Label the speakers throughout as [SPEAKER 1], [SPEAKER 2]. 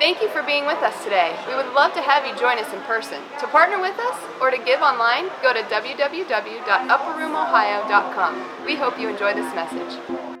[SPEAKER 1] Thank you for being with us today. We would love to have you join us in person. To partner with us or to give online, go to www.upperroomohio.com. We hope you enjoy this message.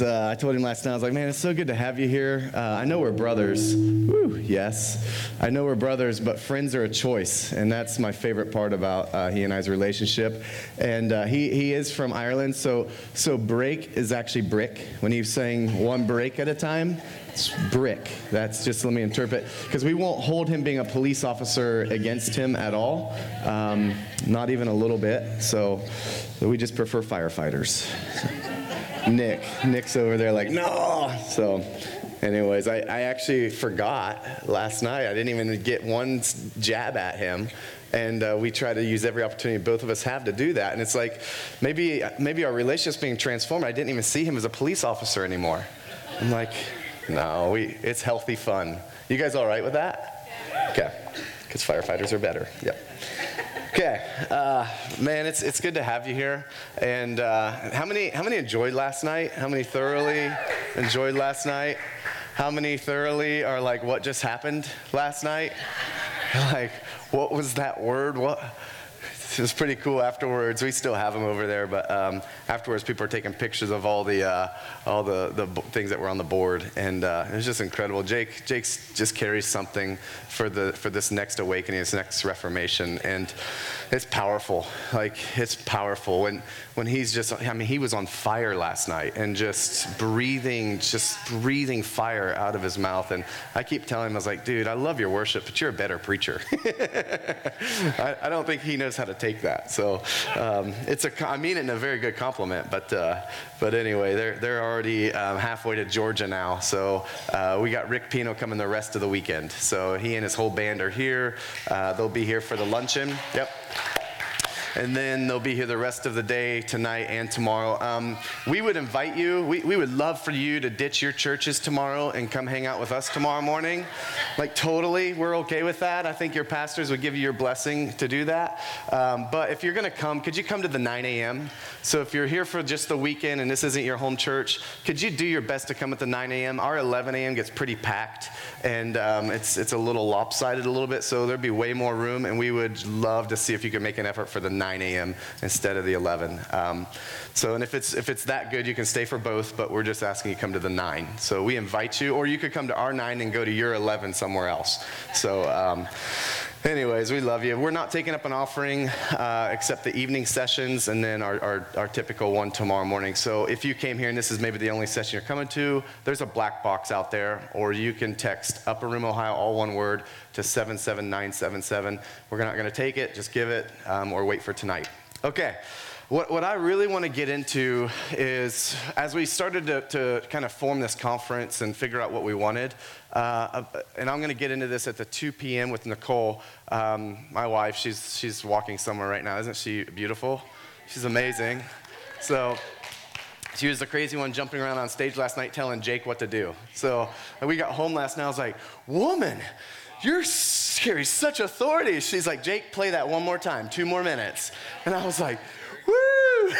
[SPEAKER 2] Uh, I told him last night, I was like, man, it's so good to have you here. Uh, I know we're brothers. Woo, yes. I know we're brothers, but friends are a choice. And that's my favorite part about uh, he and I's relationship. And uh, he, he is from Ireland, so, so break is actually brick. When he's saying one break at a time, it's brick. That's just, let me interpret, because we won't hold him being a police officer against him at all, um, not even a little bit. So we just prefer firefighters. Nick. Nick's over there like, no. So, anyways, I, I actually forgot last night. I didn't even get one jab at him. And uh, we try to use every opportunity both of us have to do that. And it's like maybe, maybe our relationship's being transformed. I didn't even see him as a police officer anymore. I'm like, no, we, it's healthy fun. You guys all right with that? Okay. Because firefighters are better. Yep. Okay, uh, man, it's, it's good to have you here. And uh, how many how many enjoyed last night? How many thoroughly enjoyed last night? How many thoroughly are like, what just happened last night? Like, what was that word? What? It was pretty cool afterwards. We still have them over there, but um, afterwards, people are taking pictures of all the uh, all the, the things that were on the board, and uh, it was just incredible. Jake Jake just carries something for the for this next awakening, this next reformation, and it's powerful. Like it's powerful when when he's just. I mean, he was on fire last night, and just breathing, just breathing fire out of his mouth. And I keep telling him, I was like, dude, I love your worship, but you're a better preacher. I, I don't think he knows how to take that. So um, it's a, I mean it in a very good compliment, but, uh, but anyway, they're, they're already um, halfway to Georgia now. So uh, we got Rick Pino coming the rest of the weekend. So he and his whole band are here. Uh, they'll be here for the luncheon. Yep and then they'll be here the rest of the day tonight and tomorrow. Um, we would invite you, we, we would love for you to ditch your churches tomorrow and come hang out with us tomorrow morning. Like, totally, we're okay with that. I think your pastors would give you your blessing to do that. Um, but if you're going to come, could you come to the 9 a.m.? So if you're here for just the weekend and this isn't your home church, could you do your best to come at the 9 a.m.? Our 11 a.m. gets pretty packed and um, it's, it's a little lopsided a little bit, so there'd be way more room, and we would love to see if you could make an effort for the 9 a.m. instead of the 11. Um, so, and if it's, if it's that good, you can stay for both, but we're just asking you come to the 9. So we invite you, or you could come to our 9 and go to your 11 somewhere else. So, um, Anyways, we love you. We're not taking up an offering uh, except the evening sessions and then our, our, our, typical one tomorrow morning. So if you came here and this is maybe the only session you're coming to, there's a black box out there, or you can text Upper Room Ohio, all one word, to 77977. We're not going to take it, just give it, um, or wait for tonight. Okay. What, what I really want to get into is as we started to, to kind of form this conference and figure out what we wanted, uh, and I'm going to get into this at the 2 p.m. with Nicole, um, my wife. She's, she's walking somewhere right now. Isn't she beautiful? She's amazing. So, she was the crazy one jumping around on stage last night telling Jake what to do. So, we got home last night. I was like, Woman, you're scary, such authority. She's like, Jake, play that one more time, two more minutes. And I was like,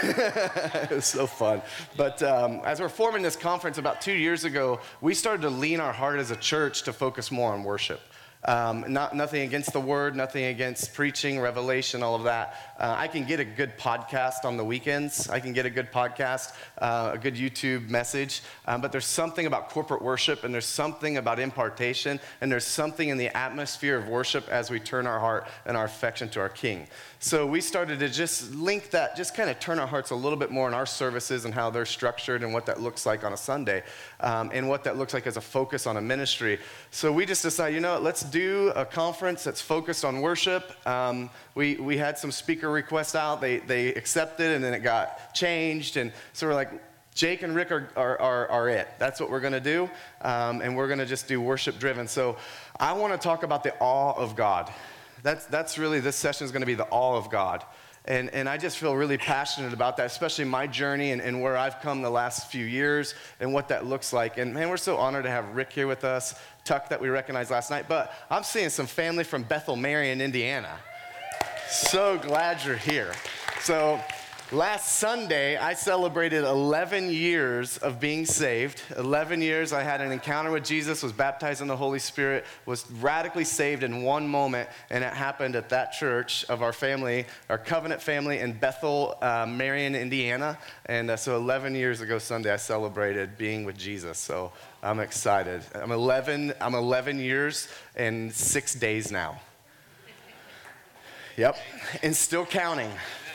[SPEAKER 2] it was so fun. But um, as we're forming this conference about two years ago, we started to lean our heart as a church to focus more on worship. Um, not, nothing against the word, nothing against preaching, revelation, all of that. Uh, I can get a good podcast on the weekends. I can get a good podcast, uh, a good YouTube message. Um, but there's something about corporate worship, and there's something about impartation, and there's something in the atmosphere of worship as we turn our heart and our affection to our King. So we started to just link that, just kind of turn our hearts a little bit more in our services and how they're structured and what that looks like on a Sunday um, and what that looks like as a focus on a ministry. So we just decided, you know, let's do a conference that's focused on worship. Um, we, we had some speaker requests out, they, they accepted, and then it got changed. And so we're like, Jake and Rick are, are, are, are it. That's what we're going to do. Um, and we're going to just do worship driven. So I want to talk about the awe of God. That's, that's really, this session is going to be the awe of God. And, and I just feel really passionate about that, especially my journey and, and where I've come the last few years and what that looks like. And man, we're so honored to have Rick here with us, Tuck that we recognized last night. But I'm seeing some family from Bethel Marion, Indiana. So glad you're here. So, Last Sunday, I celebrated 11 years of being saved. 11 years I had an encounter with Jesus, was baptized in the Holy Spirit, was radically saved in one moment, and it happened at that church of our family, our covenant family in Bethel, uh, Marion, Indiana. And uh, so 11 years ago Sunday, I celebrated being with Jesus. So I'm excited. I'm 11, I'm 11 years and six days now. Yep, and still counting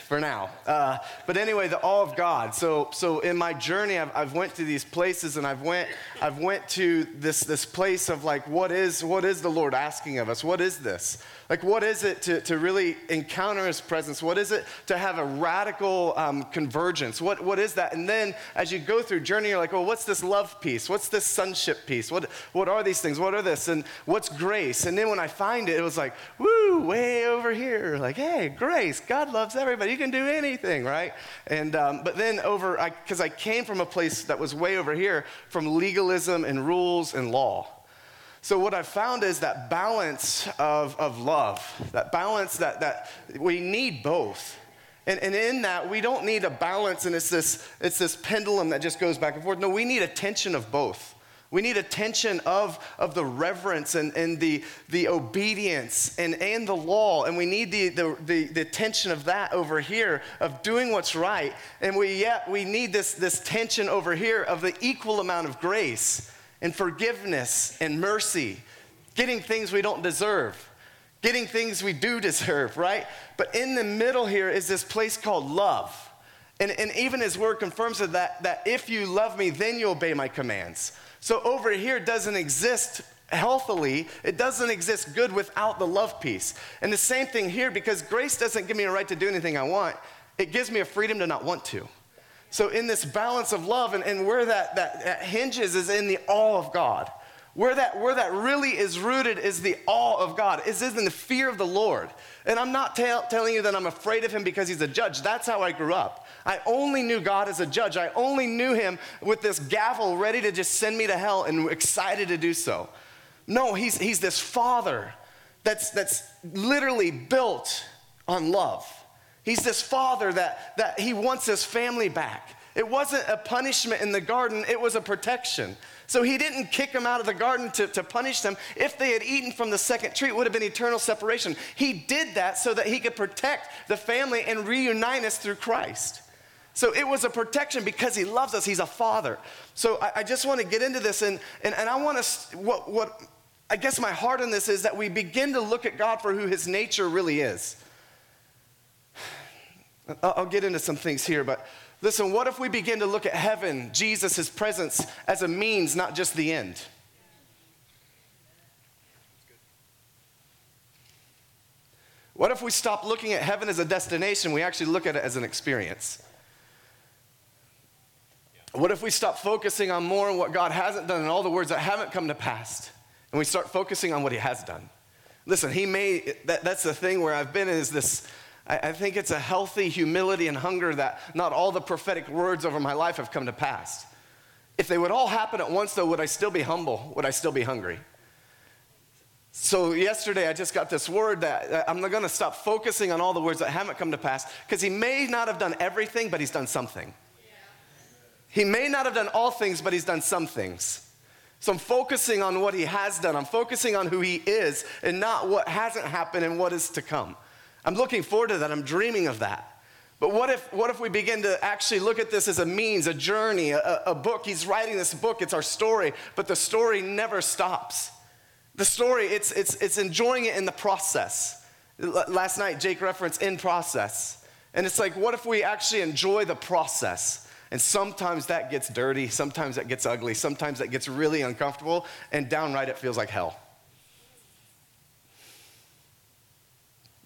[SPEAKER 2] for now. Uh, but anyway, the awe of God. So, so in my journey, I've, I've went to these places, and I've went, I've went to this this place of like, what is what is the Lord asking of us? What is this? Like, what is it to, to really encounter His presence? What is it to have a radical um, convergence? What, what is that? And then as you go through journey, you're like, well, what's this love piece? What's this sonship piece? What, what are these things? What are this? And what's grace? And then when I find it, it was like, woo, way over here. Like, hey, grace. God loves everybody. You can do anything, right? And, um, but then over, because I, I came from a place that was way over here from legalism and rules and law. So, what I've found is that balance of, of love, that balance that, that we need both. And, and in that, we don't need a balance and it's this, it's this pendulum that just goes back and forth. No, we need a tension of both. We need a tension of, of the reverence and, and the, the obedience and, and the law. And we need the, the, the, the tension of that over here, of doing what's right. And we yet we need this, this tension over here of the equal amount of grace and forgiveness and mercy, getting things we don't deserve, getting things we do deserve, right? But in the middle here is this place called love. And, and even his word confirms that, that if you love me, then you obey my commands. So over here doesn't exist healthily, it doesn't exist good without the love piece. And the same thing here, because grace doesn't give me a right to do anything I want, it gives me a freedom to not want to. So, in this balance of love, and, and where that, that, that hinges is in the awe of God. Where that, where that really is rooted is the awe of God, is in the fear of the Lord. And I'm not tell, telling you that I'm afraid of him because he's a judge. That's how I grew up. I only knew God as a judge. I only knew him with this gavel ready to just send me to hell and excited to do so. No, he's, he's this father that's, that's literally built on love. He's this father that, that he wants his family back. It wasn't a punishment in the garden, it was a protection. So he didn't kick them out of the garden to, to punish them. If they had eaten from the second tree, it would have been eternal separation. He did that so that he could protect the family and reunite us through Christ. So it was a protection because he loves us. He's a father. So I, I just want to get into this, and, and, and I want to, what, what I guess my heart in this is that we begin to look at God for who his nature really is. I'll get into some things here, but listen, what if we begin to look at heaven, Jesus, his presence, as a means, not just the end? What if we stop looking at heaven as a destination, we actually look at it as an experience? What if we stop focusing on more on what God hasn't done and all the words that haven't come to pass, and we start focusing on what He has done? Listen, He may, that, that's the thing where I've been is this I, I think it's a healthy humility and hunger that not all the prophetic words over my life have come to pass. If they would all happen at once, though, would I still be humble? Would I still be hungry? So, yesterday I just got this word that I'm not going to stop focusing on all the words that haven't come to pass because he may not have done everything, but he's done something. He may not have done all things, but he's done some things. So, I'm focusing on what he has done. I'm focusing on who he is and not what hasn't happened and what is to come. I'm looking forward to that. I'm dreaming of that. But what if, what if we begin to actually look at this as a means, a journey, a, a book? He's writing this book, it's our story, but the story never stops. The story, it's, it's, it's enjoying it in the process. Last night, Jake referenced in process. And it's like, what if we actually enjoy the process? And sometimes that gets dirty, sometimes that gets ugly, sometimes that gets really uncomfortable, and downright it feels like hell.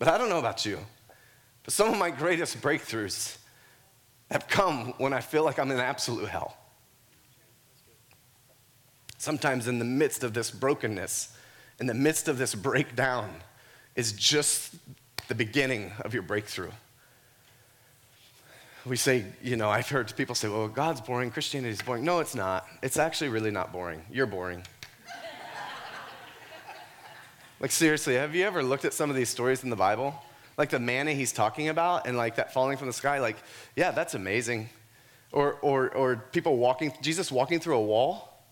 [SPEAKER 2] But I don't know about you, but some of my greatest breakthroughs have come when I feel like I'm in absolute hell. Sometimes, in the midst of this brokenness, in the midst of this breakdown, is just the beginning of your breakthrough. we say, you know, I've heard people say, well, God's boring, Christianity's boring. No, it's not. It's actually really not boring. You're boring. Like, seriously, have you ever looked at some of these stories in the Bible? Like the manna he's talking about and like that falling from the sky, like, yeah, that's amazing. Or, or, or people walking, Jesus walking through a wall.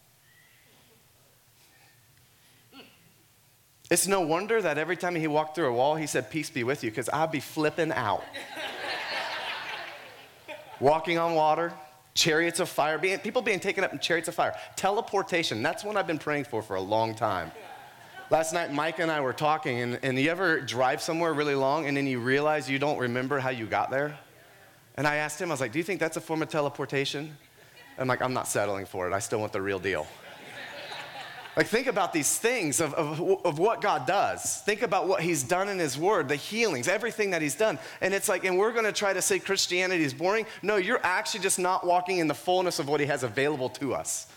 [SPEAKER 2] It's no wonder that every time he walked through a wall, he said, Peace be with you, because I'd be flipping out. Walking on water, chariots of fire, being, people being taken up in chariots of fire. Teleportation, that's what I've been praying for for a long time. Last night, Mike and I were talking, and, and you ever drive somewhere really long and then you realize you don't remember how you got there? And I asked him, I was like, Do you think that's a form of teleportation? I'm like, I'm not settling for it. I still want the real deal. Like, think about these things of, of, of what God does. Think about what He's done in His Word, the healings, everything that He's done. And it's like, and we're going to try to say Christianity is boring. No, you're actually just not walking in the fullness of what He has available to us.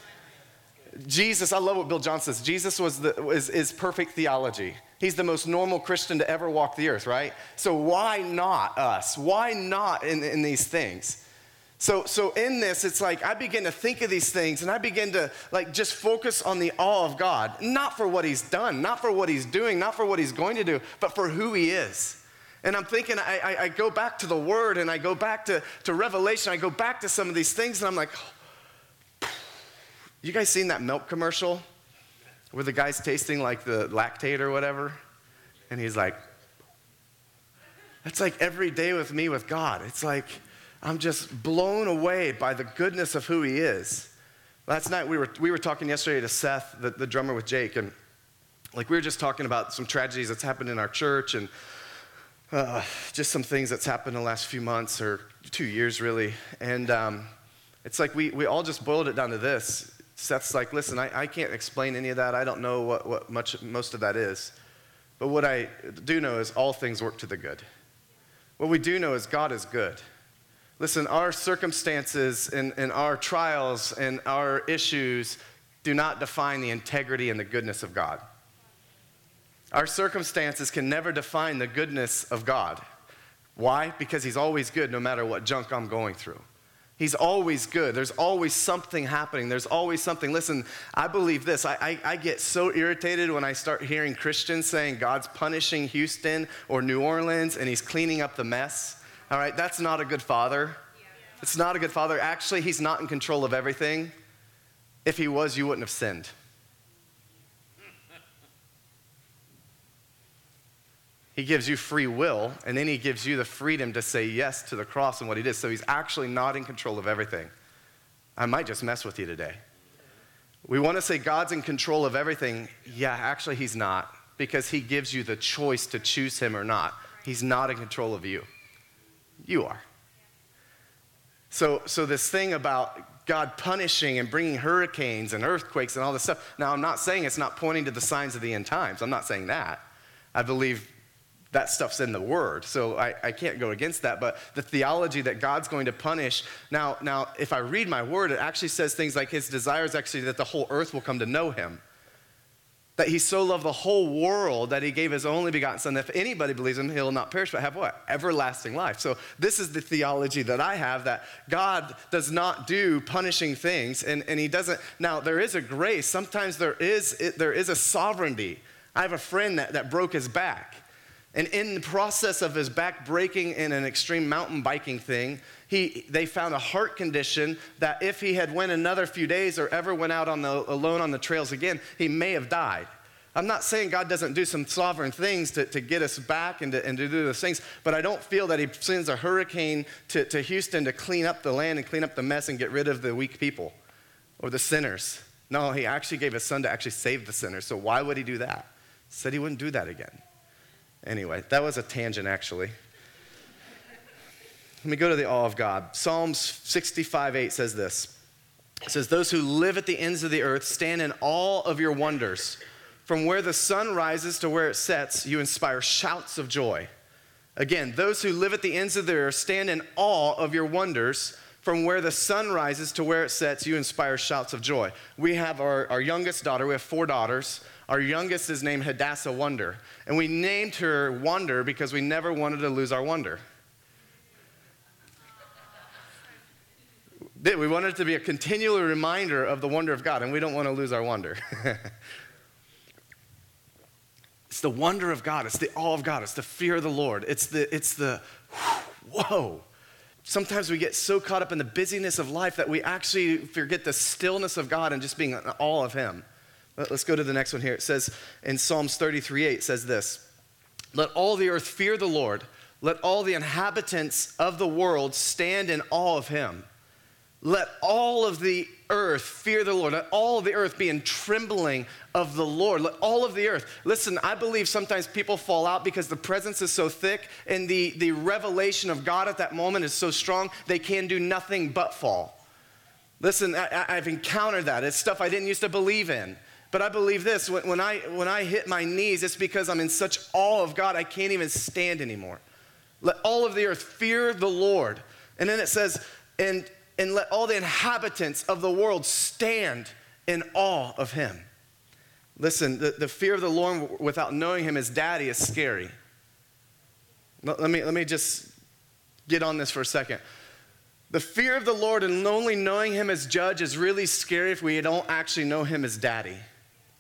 [SPEAKER 2] Jesus, I love what Bill Johnson says. Jesus was the, is, is perfect theology. He's the most normal Christian to ever walk the earth, right? So why not us? Why not in, in these things? So, so in this, it's like I begin to think of these things and I begin to like just focus on the awe of God, not for what he's done, not for what he's doing, not for what he's going to do, but for who he is. And I'm thinking, I, I, I go back to the word and I go back to, to Revelation, I go back to some of these things and I'm like, you guys seen that milk commercial where the guy's tasting like the lactate or whatever? And he's like, that's like every day with me with God. It's like, I'm just blown away by the goodness of who he is. Last night we were, we were talking yesterday to Seth, the, the drummer with Jake, and like we were just talking about some tragedies that's happened in our church and uh, just some things that's happened in the last few months or two years really. And um, it's like we, we all just boiled it down to this. Seth's like, listen, I, I can't explain any of that. I don't know what, what much, most of that is. But what I do know is all things work to the good. What we do know is God is good. Listen, our circumstances and, and our trials and our issues do not define the integrity and the goodness of God. Our circumstances can never define the goodness of God. Why? Because He's always good no matter what junk I'm going through. He's always good. There's always something happening. There's always something. Listen, I believe this. I, I, I, get so irritated when I start hearing Christians saying God's punishing Houston or New Orleans and He's cleaning up the mess. All right, that's not a good father. It's not a good father. Actually, he's not in control of everything. If he was, you wouldn't have sinned. He gives you free will, and then he gives you the freedom to say yes to the cross and what he did. So he's actually not in control of everything. I might just mess with you today. We want to say God's in control of everything. Yeah, actually, he's not, because he gives you the choice to choose him or not. He's not in control of you. You are. So, so this thing about God punishing and bringing hurricanes and earthquakes and all this stuff. Now, I'm not saying it's not pointing to the signs of the end times. I'm not saying that. I believe that stuff's in the word. So I, I can't go against that but the theology that god's going to punish now now if i read my word it actually says things like his desire is actually that the whole earth will come to know him. That he so loved the whole world that he gave his only begotten son if anybody believes him he'll not perish but have what? Everlasting life. So this is the theology that i have that god does not do punishing things and, and he doesn't now there is a grace. Sometimes there is it, there is a sovereignty. I have a friend that, that broke his back and in the process of his back breaking in an extreme mountain biking thing, he, they found a heart condition that if he had went another few days or ever went out on the, alone on the trails again, he may have died. I'm not saying God doesn't do some sovereign things to, to get us back and to, and to do those things, but I don't feel that he sends a hurricane to, to Houston to clean up the land and clean up the mess and get rid of the weak people or the sinners. No, he actually gave his son to actually save the sinners. So why would he do that? Said he wouldn't do that again. Anyway, that was a tangent, actually. Let me go to the awe of God. Psalms 65 8 says this It says, Those who live at the ends of the earth stand in awe of your wonders. From where the sun rises to where it sets, you inspire shouts of joy. Again, those who live at the ends of the earth stand in awe of your wonders. From where the sun rises to where it sets, you inspire shouts of joy. We have our, our youngest daughter, we have four daughters. Our youngest is named Hadassah Wonder. And we named her Wonder because we never wanted to lose our wonder. We wanted it to be a continual reminder of the wonder of God, and we don't want to lose our wonder. it's the wonder of God. It's the awe of God. It's the fear of the Lord. It's the, it's the, whoa. Sometimes we get so caught up in the busyness of life that we actually forget the stillness of God and just being in awe of Him. Let's go to the next one here. It says in Psalms 33 8 says this Let all the earth fear the Lord, let all the inhabitants of the world stand in awe of Him. Let all of the earth fear the Lord. Let all of the earth be in trembling of the Lord. Let all of the earth. Listen, I believe sometimes people fall out because the presence is so thick and the, the revelation of God at that moment is so strong, they can do nothing but fall. Listen, I, have encountered that. It's stuff I didn't used to believe in. But I believe this when, when, I, when I hit my knees, it's because I'm in such awe of God, I can't even stand anymore. Let all of the earth fear the Lord. And then it says, and and let all the inhabitants of the world stand in awe of him. Listen, the, the fear of the Lord without knowing him as daddy is scary. Let, let, me, let me just get on this for a second. The fear of the Lord and only knowing him as judge is really scary if we don't actually know him as daddy.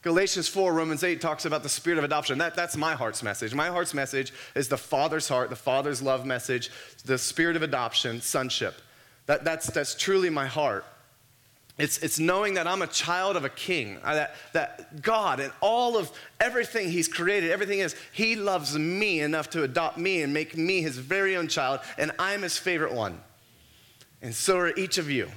[SPEAKER 2] Galatians 4, Romans 8 talks about the spirit of adoption. That, that's my heart's message. My heart's message is the Father's heart, the Father's love message, the spirit of adoption, sonship. That, that's, that's truly my heart. It's, it's knowing that I'm a child of a king, uh, that, that God and all of everything He's created, everything is, He loves me enough to adopt me and make me His very own child, and I'm His favorite one. And so are each of you.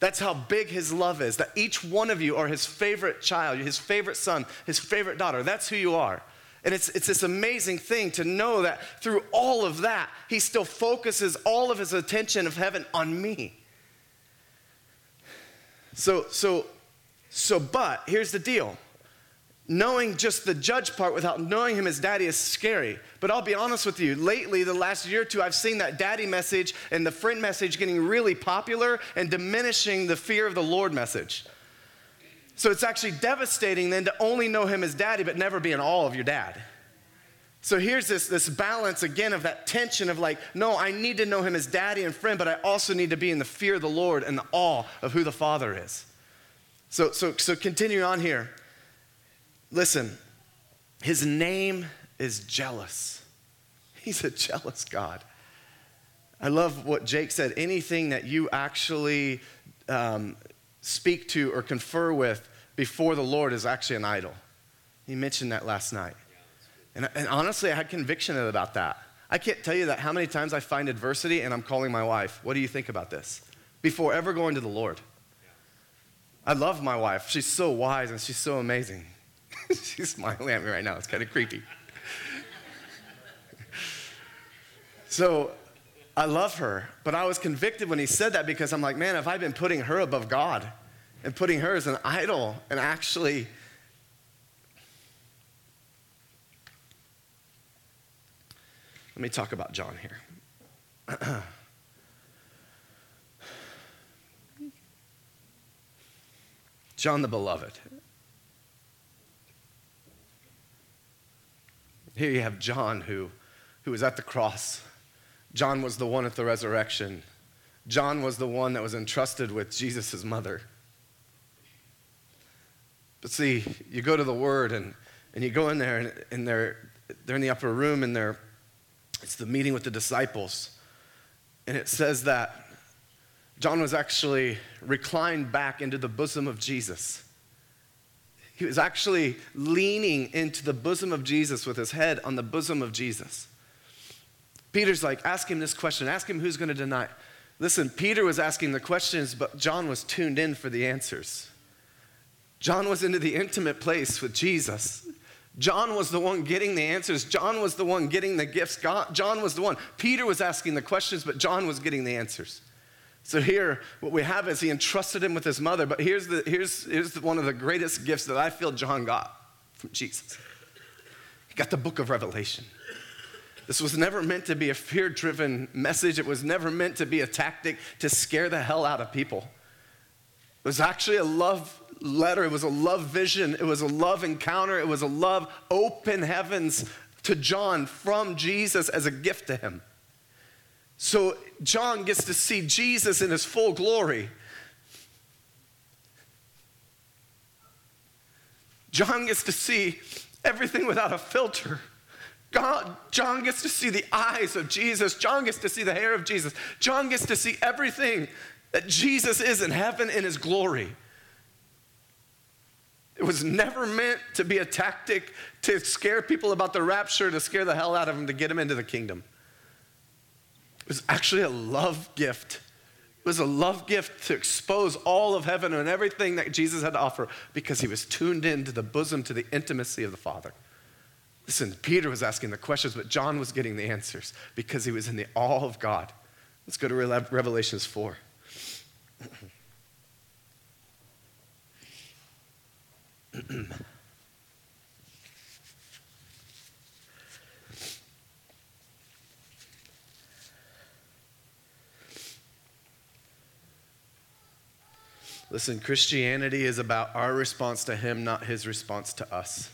[SPEAKER 2] That's how big His love is, that each one of you are His favorite child, His favorite son, His favorite daughter. That's who you are. And it's, it's this amazing thing to know that through all of that, he still focuses all of his attention of heaven on me. So, so, so, but here's the deal. Knowing just the judge part without knowing him as daddy is scary. But I'll be honest with you, lately, the last year or two, I've seen that daddy message and the friend message getting really popular and diminishing the fear of the Lord message. So it's actually devastating then to only know him as daddy, but never be in awe of your dad. So here's this, this balance again of that tension of like, no, I need to know him as daddy and friend, but I also need to be in the fear of the Lord and the awe of who the Father is. So, so, so continue on here. Listen, his name is jealous. He's a jealous God. I love what Jake said. Anything that you actually um, speak to or confer with before the Lord is actually an idol. He mentioned that last night. And, and honestly, I had conviction about that. I can't tell you that how many times I find adversity and I'm calling my wife, What do you think about this? Before ever going to the Lord. I love my wife. She's so wise and she's so amazing. she's smiling at me right now. It's kind of creepy. so I love her, but I was convicted when he said that because I'm like, man, if I've been putting her above God and putting her as an idol and actually Let me talk about John here. John the Beloved. Here you have John who, who was at the cross John was the one at the resurrection. John was the one that was entrusted with Jesus' mother. But see, you go to the Word and, and you go in there and, and they're, they're in the upper room and they're, it's the meeting with the disciples. And it says that John was actually reclined back into the bosom of Jesus. He was actually leaning into the bosom of Jesus with his head on the bosom of Jesus. Peter's like, ask him this question, ask him who's going to deny. Listen, Peter was asking the questions, but John was tuned in for the answers. John was into the intimate place with Jesus. John was the one getting the answers. John was the one getting the gifts. God, John was the one. Peter was asking the questions, but John was getting the answers. So here, what we have is he entrusted him with his mother. But here's, the, here's, here's the, one of the greatest gifts that I feel John got from Jesus. He got the book of Revelation. This was never meant to be a fear driven message. It was never meant to be a tactic to scare the hell out of people. It was actually a love letter. It was a love vision. It was a love encounter. It was a love open heavens to John from Jesus as a gift to him. So John gets to see Jesus in his full glory. John gets to see everything without a filter. God, John gets to see the eyes of Jesus. John gets to see the hair of Jesus. John gets to see everything that Jesus is in heaven in his glory. It was never meant to be a tactic to scare people about the rapture, to scare the hell out of them, to get them into the kingdom. It was actually a love gift. It was a love gift to expose all of heaven and everything that Jesus had to offer because he was tuned into the bosom, to the intimacy of the Father. Listen, Peter was asking the questions, but John was getting the answers because he was in the awe of God. Let's go to Revelations 4. Listen, Christianity is about our response to Him, not His response to us.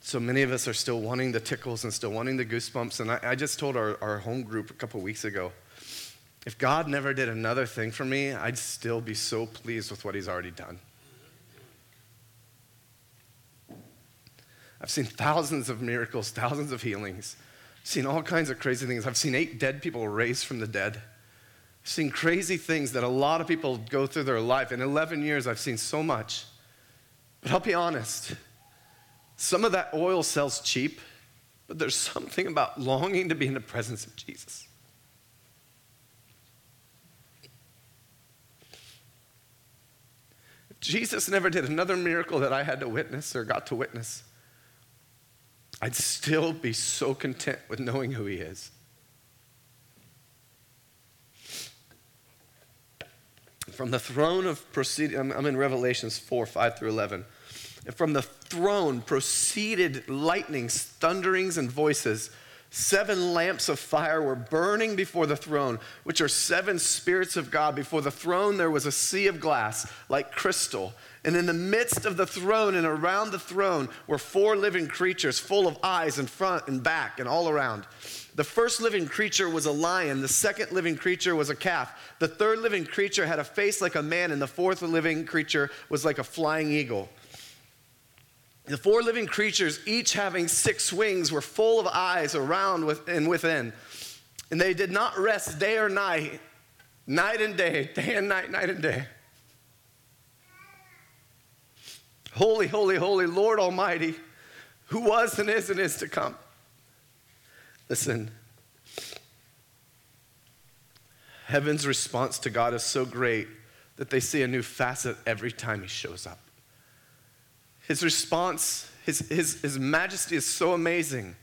[SPEAKER 2] So many of us are still wanting the tickles and still wanting the goosebumps. And I, I just told our, our home group a couple weeks ago if God never did another thing for me, I'd still be so pleased with what He's already done. I've seen thousands of miracles, thousands of healings. Seen all kinds of crazy things. I've seen eight dead people raised from the dead. Seen crazy things that a lot of people go through their life. In 11 years, I've seen so much. But I'll be honest, some of that oil sells cheap, but there's something about longing to be in the presence of Jesus. Jesus never did another miracle that I had to witness or got to witness, I'd still be so content with knowing who He is. From the throne of proceeding, I'm in Revelations 4 5 through 11. And from the throne proceeded lightnings, thunderings, and voices. Seven lamps of fire were burning before the throne, which are seven spirits of God. Before the throne, there was a sea of glass like crystal and in the midst of the throne and around the throne were four living creatures full of eyes in front and back and all around. The first living creature was a lion. The second living creature was a calf. The third living creature had a face like a man, and the fourth living creature was like a flying eagle. The four living creatures, each having six wings, were full of eyes around and within. And they did not rest day or night, night and day, day and night, night and day. Holy, holy, holy, Lord Almighty, who was and is and is to come. Listen, heaven's response to God is so great that they see a new facet every time he shows up. His response, his, his, his majesty is so amazing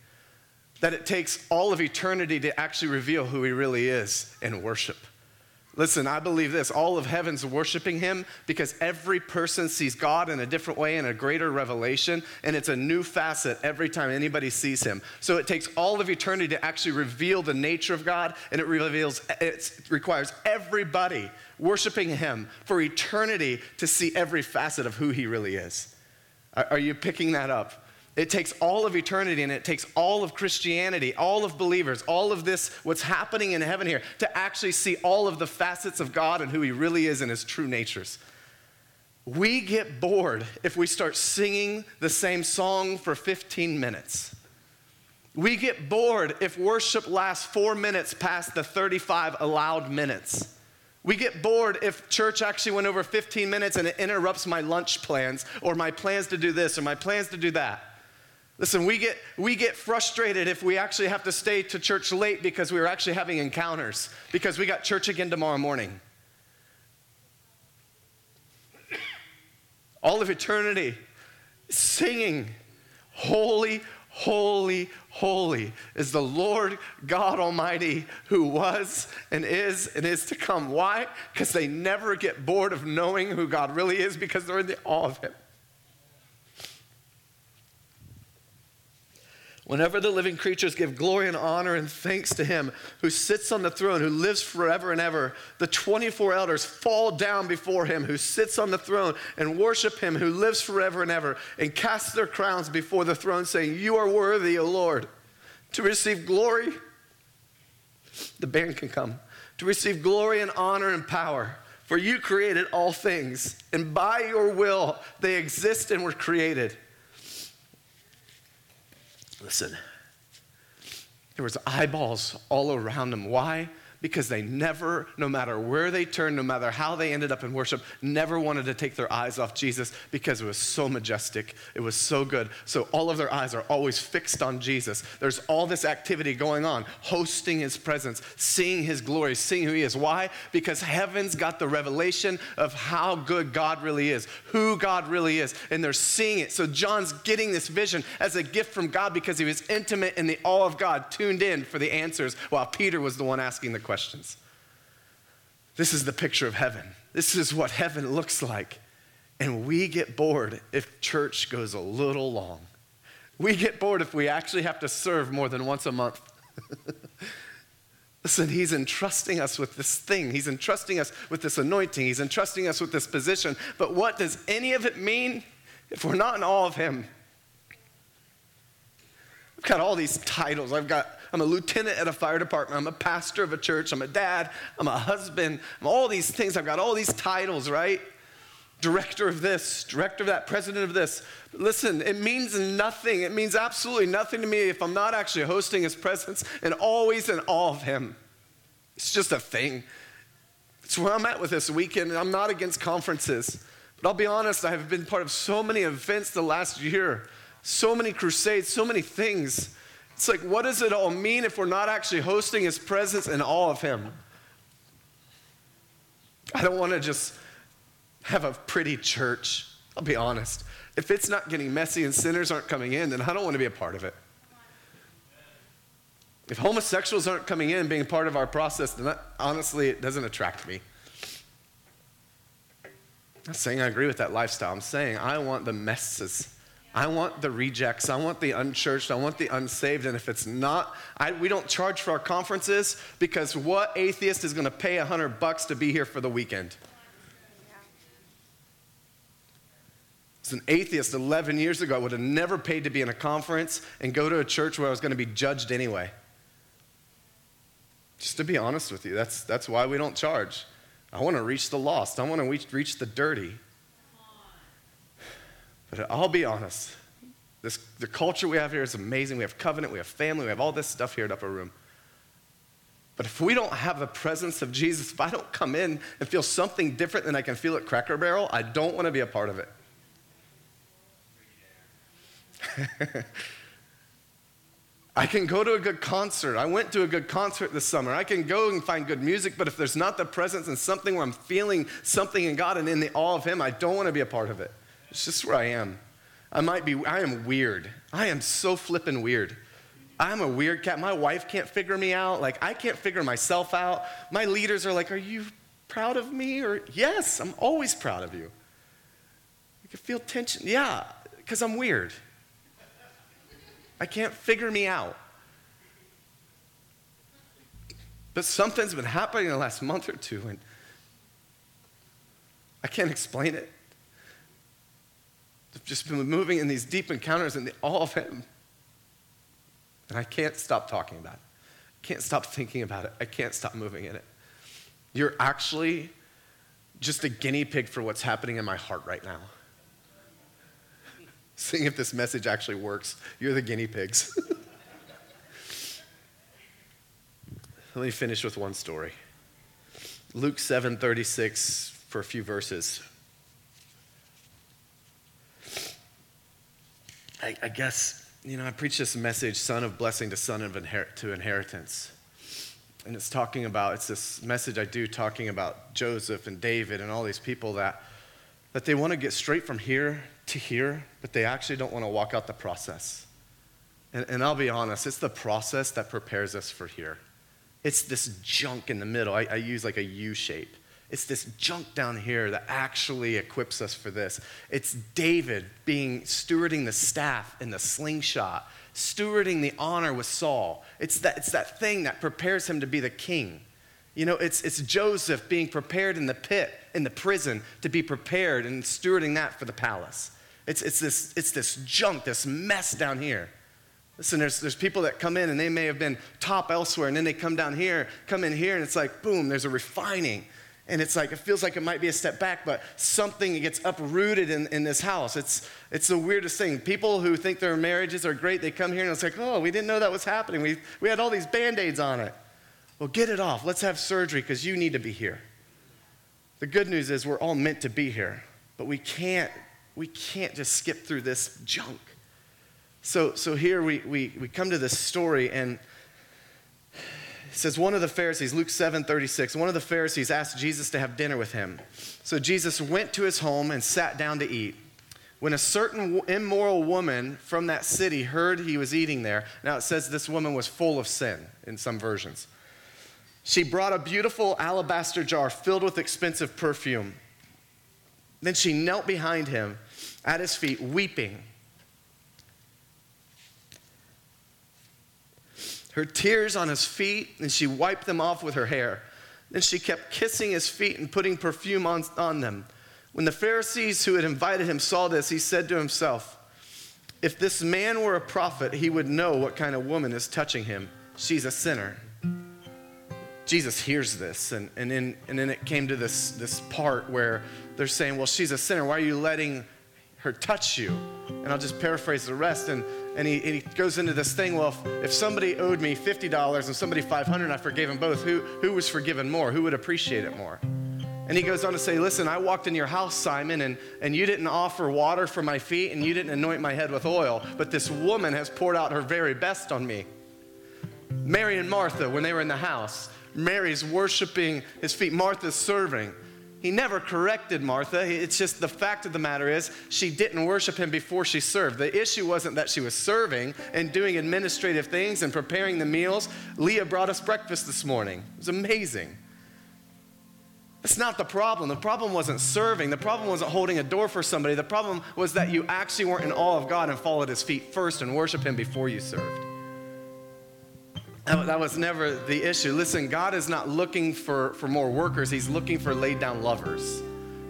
[SPEAKER 2] that it takes all of eternity to actually reveal who he really is in worship. Listen, I believe this. All of heaven's worshiping him because every person sees God in a different way, in a greater revelation, and it's a new facet every time anybody sees him. So it takes all of eternity to actually reveal the nature of God, and it reveals, it requires everybody worshiping him for eternity to see every facet of who he really is. Are you picking that up? It takes all of eternity and it takes all of Christianity, all of believers, all of this, what's happening in heaven here, to actually see all of the facets of God and who He really is in His true natures. We get bored if we start singing the same song for 15 minutes. We get bored if worship lasts four minutes past the 35 allowed minutes. We get bored if church actually went over 15 minutes and it interrupts my lunch plans or my plans to do this or my plans to do that. Listen, we get, we get frustrated if we actually have to stay to church late because we were actually having encounters, because we got church again tomorrow morning. All of eternity singing, Holy, holy, holy is the Lord God Almighty who was and is and is to come. Why? Because they never get bored of knowing who God really is because they're in the awe of Him. Whenever the living creatures give glory and honor and thanks to him who sits on the throne, who lives forever and ever, the 24 elders fall down before him who sits on the throne and worship him who lives forever and ever and cast their crowns before the throne, saying, You are worthy, O Lord, to receive glory. The band can come. To receive glory and honor and power. For you created all things, and by your will they exist and were created. Listen, there was eyeballs all around them. Why? Because they never, no matter where they turned, no matter how they ended up in worship, never wanted to take their eyes off Jesus because it was so majestic. It was so good. So all of their eyes are always fixed on Jesus. There's all this activity going on, hosting his presence, seeing his glory, seeing who he is. Why? Because heaven's got the revelation of how good God really is, who God really is, and they're seeing it. So John's getting this vision as a gift from God because he was intimate in the awe of God, tuned in for the answers, while Peter was the one asking the questions. This is the picture of heaven. This is what heaven looks like. And we get bored if church goes a little long. We get bored if we actually have to serve more than once a month. Listen, he's entrusting us with this thing. He's entrusting us with this anointing. He's entrusting us with this position. But what does any of it mean if we're not in awe of him? I've got all these titles. I've got I'm a lieutenant at a fire department. I'm a pastor of a church. I'm a dad. I'm a husband. I'm all these things. I've got all these titles, right? Director of this, director of that, president of this. Listen, it means nothing. It means absolutely nothing to me if I'm not actually hosting his presence and always in awe of him. It's just a thing. It's where I'm at with this weekend. I'm not against conferences. But I'll be honest, I have been part of so many events the last year, so many crusades, so many things. It's like, what does it all mean if we're not actually hosting his presence and all of him? I don't want to just have a pretty church. I'll be honest. If it's not getting messy and sinners aren't coming in, then I don't want to be a part of it. If homosexuals aren't coming in being part of our process, then that, honestly, it doesn't attract me. I'm not saying I agree with that lifestyle. I'm saying I want the messes I want the rejects. I want the unchurched. I want the unsaved. And if it's not, I, we don't charge for our conferences because what atheist is going to pay a hundred bucks to be here for the weekend? As an atheist 11 years ago, I would have never paid to be in a conference and go to a church where I was going to be judged anyway. Just to be honest with you, that's, that's why we don't charge. I want to reach the lost, I want to reach, reach the dirty. But I'll be honest, this, the culture we have here is amazing. We have covenant, we have family, we have all this stuff here at Upper Room. But if we don't have the presence of Jesus, if I don't come in and feel something different than I can feel at Cracker Barrel, I don't want to be a part of it. I can go to a good concert. I went to a good concert this summer. I can go and find good music, but if there's not the presence and something where I'm feeling something in God and in the awe of Him, I don't want to be a part of it. It's just where I am. I might be, I am weird. I am so flippin' weird. I'm a weird cat. My wife can't figure me out. Like, I can't figure myself out. My leaders are like, Are you proud of me? Or, Yes, I'm always proud of you. You can feel tension. Yeah, because I'm weird. I can't figure me out. But something's been happening in the last month or two, and I can't explain it. Just been moving in these deep encounters the awe of Him. And I can't stop talking about it. I can't stop thinking about it. I can't stop moving in it. You're actually just a guinea pig for what's happening in my heart right now. Seeing if this message actually works. You're the guinea pigs. Let me finish with one story. Luke 7:36 for a few verses. I, I, guess, you know, I preach this message, son of blessing to son of to inheritance. And it's talking about, it's this message I do talking about Joseph and David and all these people that, that they want to get straight from here to here, but they actually don't want to walk out the process. And, and I'll be honest, it's the process that prepares us for here. It's this junk in the middle. I, I use like a U shape. It's this junk down here that actually equips us for this. It's David being stewarding the staff in the slingshot, stewarding the honor with Saul. It's that, it's that thing that prepares him to be the king. You know, it's, it's Joseph being prepared in the pit, in the prison, to be prepared and stewarding that for the palace. It's, it's, this, it's this junk, this mess down here. Listen, there's, there's people that come in and they may have been top elsewhere, and then they come down here, come in here, and it's like, boom, there's a refining and it's like it feels like it might be a step back but something gets uprooted in, in this house. It's it's the weirdest thing. People who think their marriages are great they come here and it's like oh we didn't know that was happening. We, we had all these band-aids on it. Well get it off. Let's have surgery because you need to be here. The good news is we're all meant to be here but we can't we can't just skip through this junk. So so here we we, we come to this story and it says one of the Pharisees, Luke 7 36, one of the Pharisees asked Jesus to have dinner with him. So Jesus went to his home and sat down to eat. When a certain immoral woman from that city heard he was eating there, now it says this woman was full of sin in some versions. She brought a beautiful alabaster jar filled with expensive perfume. Then she knelt behind him at his feet, weeping. Her tears on his feet, and she wiped them off with her hair. Then she kept kissing his feet and putting perfume on, on them. When the Pharisees who had invited him saw this, he said to himself, If this man were a prophet, he would know what kind of woman is touching him. She's a sinner. Jesus hears this, and, and, then, and then it came to this, this part where they're saying, Well, she's a sinner. Why are you letting her touch you? And I'll just paraphrase the rest. And and he, and he goes into this thing well, if, if somebody owed me $50 and somebody 500 and I forgave them both, who, who was forgiven more? Who would appreciate it more? And he goes on to say, Listen, I walked in your house, Simon, and, and you didn't offer water for my feet and you didn't anoint my head with oil, but this woman has poured out her very best on me. Mary and Martha, when they were in the house, Mary's worshiping his feet, Martha's serving. He never corrected Martha. It's just the fact of the matter is she didn't worship him before she served. The issue wasn't that she was serving and doing administrative things and preparing the meals. Leah brought us breakfast this morning. It was amazing. That's not the problem. The problem wasn't serving. The problem wasn't holding a door for somebody. The problem was that you actually weren't in awe of God and followed his feet first and worship him before you served. That was never the issue. Listen, God is not looking for, for more workers, He's looking for laid down lovers.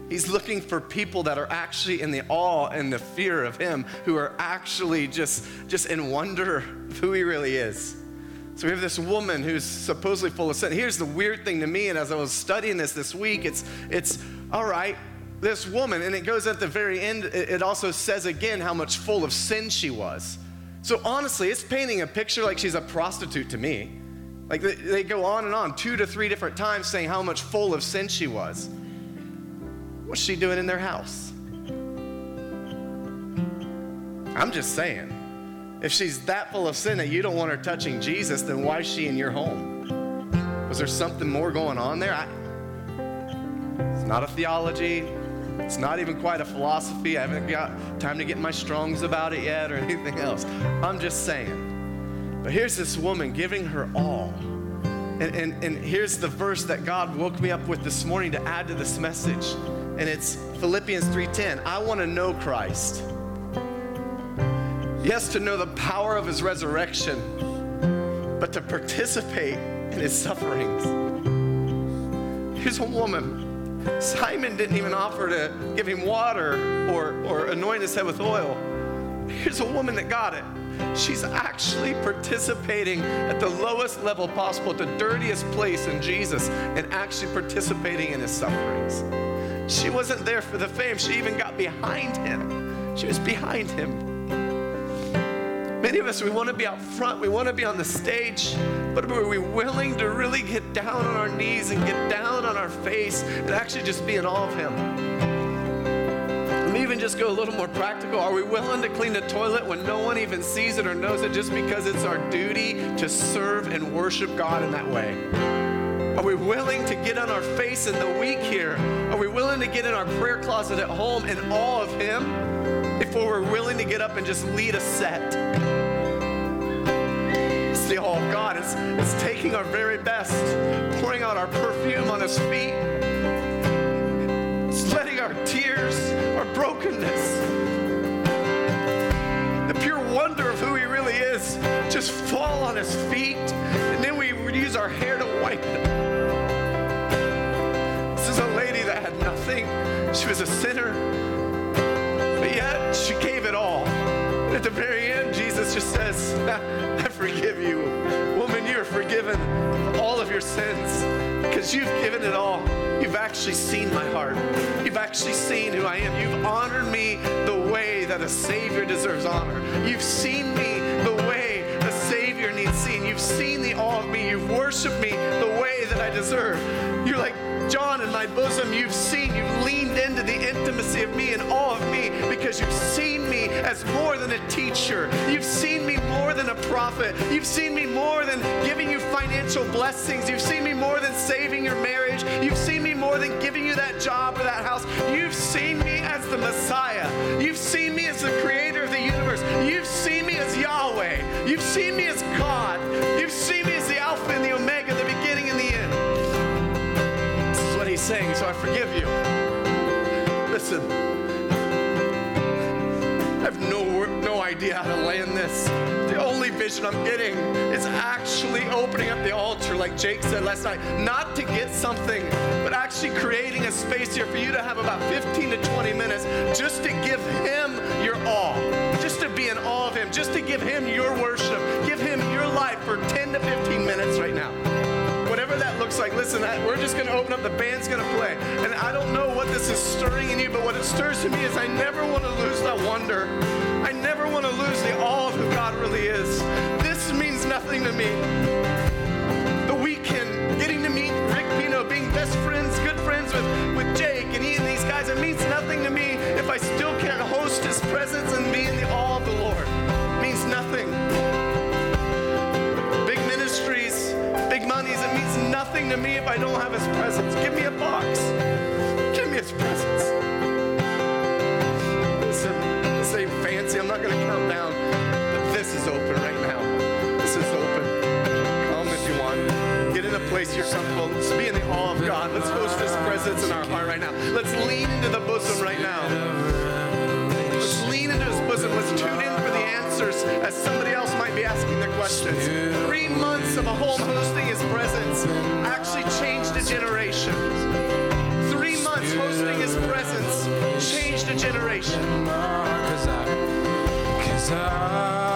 [SPEAKER 2] He's looking for people that are actually in the awe and the fear of Him, who are actually just, just in wonder of who He really is. So we have this woman who's supposedly full of sin. Here's the weird thing to me, and as I was studying this this week, it's, it's all right, this woman, and it goes at the very end, it also says again how much full of sin she was. So honestly, it's painting a picture like she's a prostitute to me. Like they, go on and on, two to three different times saying how much full of sin she was. What's she doing in their house? I'm just saying. If she's that full of sin that you don't want her touching Jesus, then why is she in your home? Was there something more going on there? I, it's not a theology. It's not even quite a philosophy. I haven't got time to get my Strong's about it yet or anything else. I'm just saying. But here's this woman giving her all. And, and, and here's the verse that God woke me up with this morning to add to this message. And it's Philippians 3:10. I want to know Christ. Yes, to know the power of his resurrection, but to participate in his sufferings. Here's a woman Simon didn't even offer to give him water or, or anoint his head with oil. Here's a woman that got it. She's actually participating at the lowest level possible, at the dirtiest place in Jesus, and actually participating in his sufferings. She wasn't there for the fame, she even got behind him. She was behind him. Many of us, we want to be out front, we want to be on the stage, but are we willing to really get down on our knees and get down on our face and actually just be in awe of Him? Let me even just go a little more practical. Are we willing to clean the toilet when no one even sees it or knows it just because it's our duty to serve and worship God in that way? Are we willing to get on our face in the week here? Are we willing to get in our prayer closet at home in awe of Him? Before we're willing to get up and just lead a set. It's the God. It's, it's taking our very best, pouring out our perfume on His feet. It's letting our tears, our brokenness, the pure wonder of who He really is just fall on His feet. And then we use our hair to wipe it. This is a lady that had nothing. She was a sinner she gave it all. And at the very end, Jesus just says, I forgive you. Woman, you're forgiven all of your sins because you've given it all. You've actually seen my heart. You've actually seen who I am. You've honored me the way that a Savior deserves honor. You've seen me the way a Savior needs seen. You've seen the awe of me. You've worshiped me the way that I deserve. Like, John, in my bosom, you've seen, you've leaned into the intimacy of me and all of me because you've seen me as more than a teacher. You've seen me more than a prophet. You've seen me more than giving you financial blessings. You've seen me more than saving your marriage. You've seen me more than giving you that job or that house. You've seen me as the Messiah. You've seen me as the creator of the universe. You've seen me as Yahweh. You've seen me as God. You've seen me as the Alpha and the Omega, Saying, so I forgive you. Listen, I have no, no idea how to land this. The only vision I'm getting is actually opening up the altar, like Jake said last night, not to get something, but actually creating a space here for you to have about 15 to 20 minutes just to give Him your all, just to be in awe of Him, just to give Him your worship, give Him your life for 10 to 15 minutes right now whatever that looks like. Listen, I, we're just going to open up. The band's going to play. And I don't know what this is stirring in you, but what it stirs in me is I never want to lose that wonder. I never want to lose the awe of who God really is. This means nothing to me. The weekend, getting to meet Rick Pino, being best friends, good friends with, with Jake and Ian, these guys, it means to me if I don't have His presence. Give me a box. Give me His presence. Listen, this ain't fancy. I'm not going to count down, but this is open right now. This is open. Come if you want. Get in a place you're comfortable. Let's be in the awe of God. Let's host His presence in our heart right now. Let's lean into the bosom right now. Let's lean into his bosom. Let's tune in answers as somebody else might be asking the questions. Three months of a home hosting his presence actually changed a generation. Three months hosting his presence changed a generation. Cause I, cause I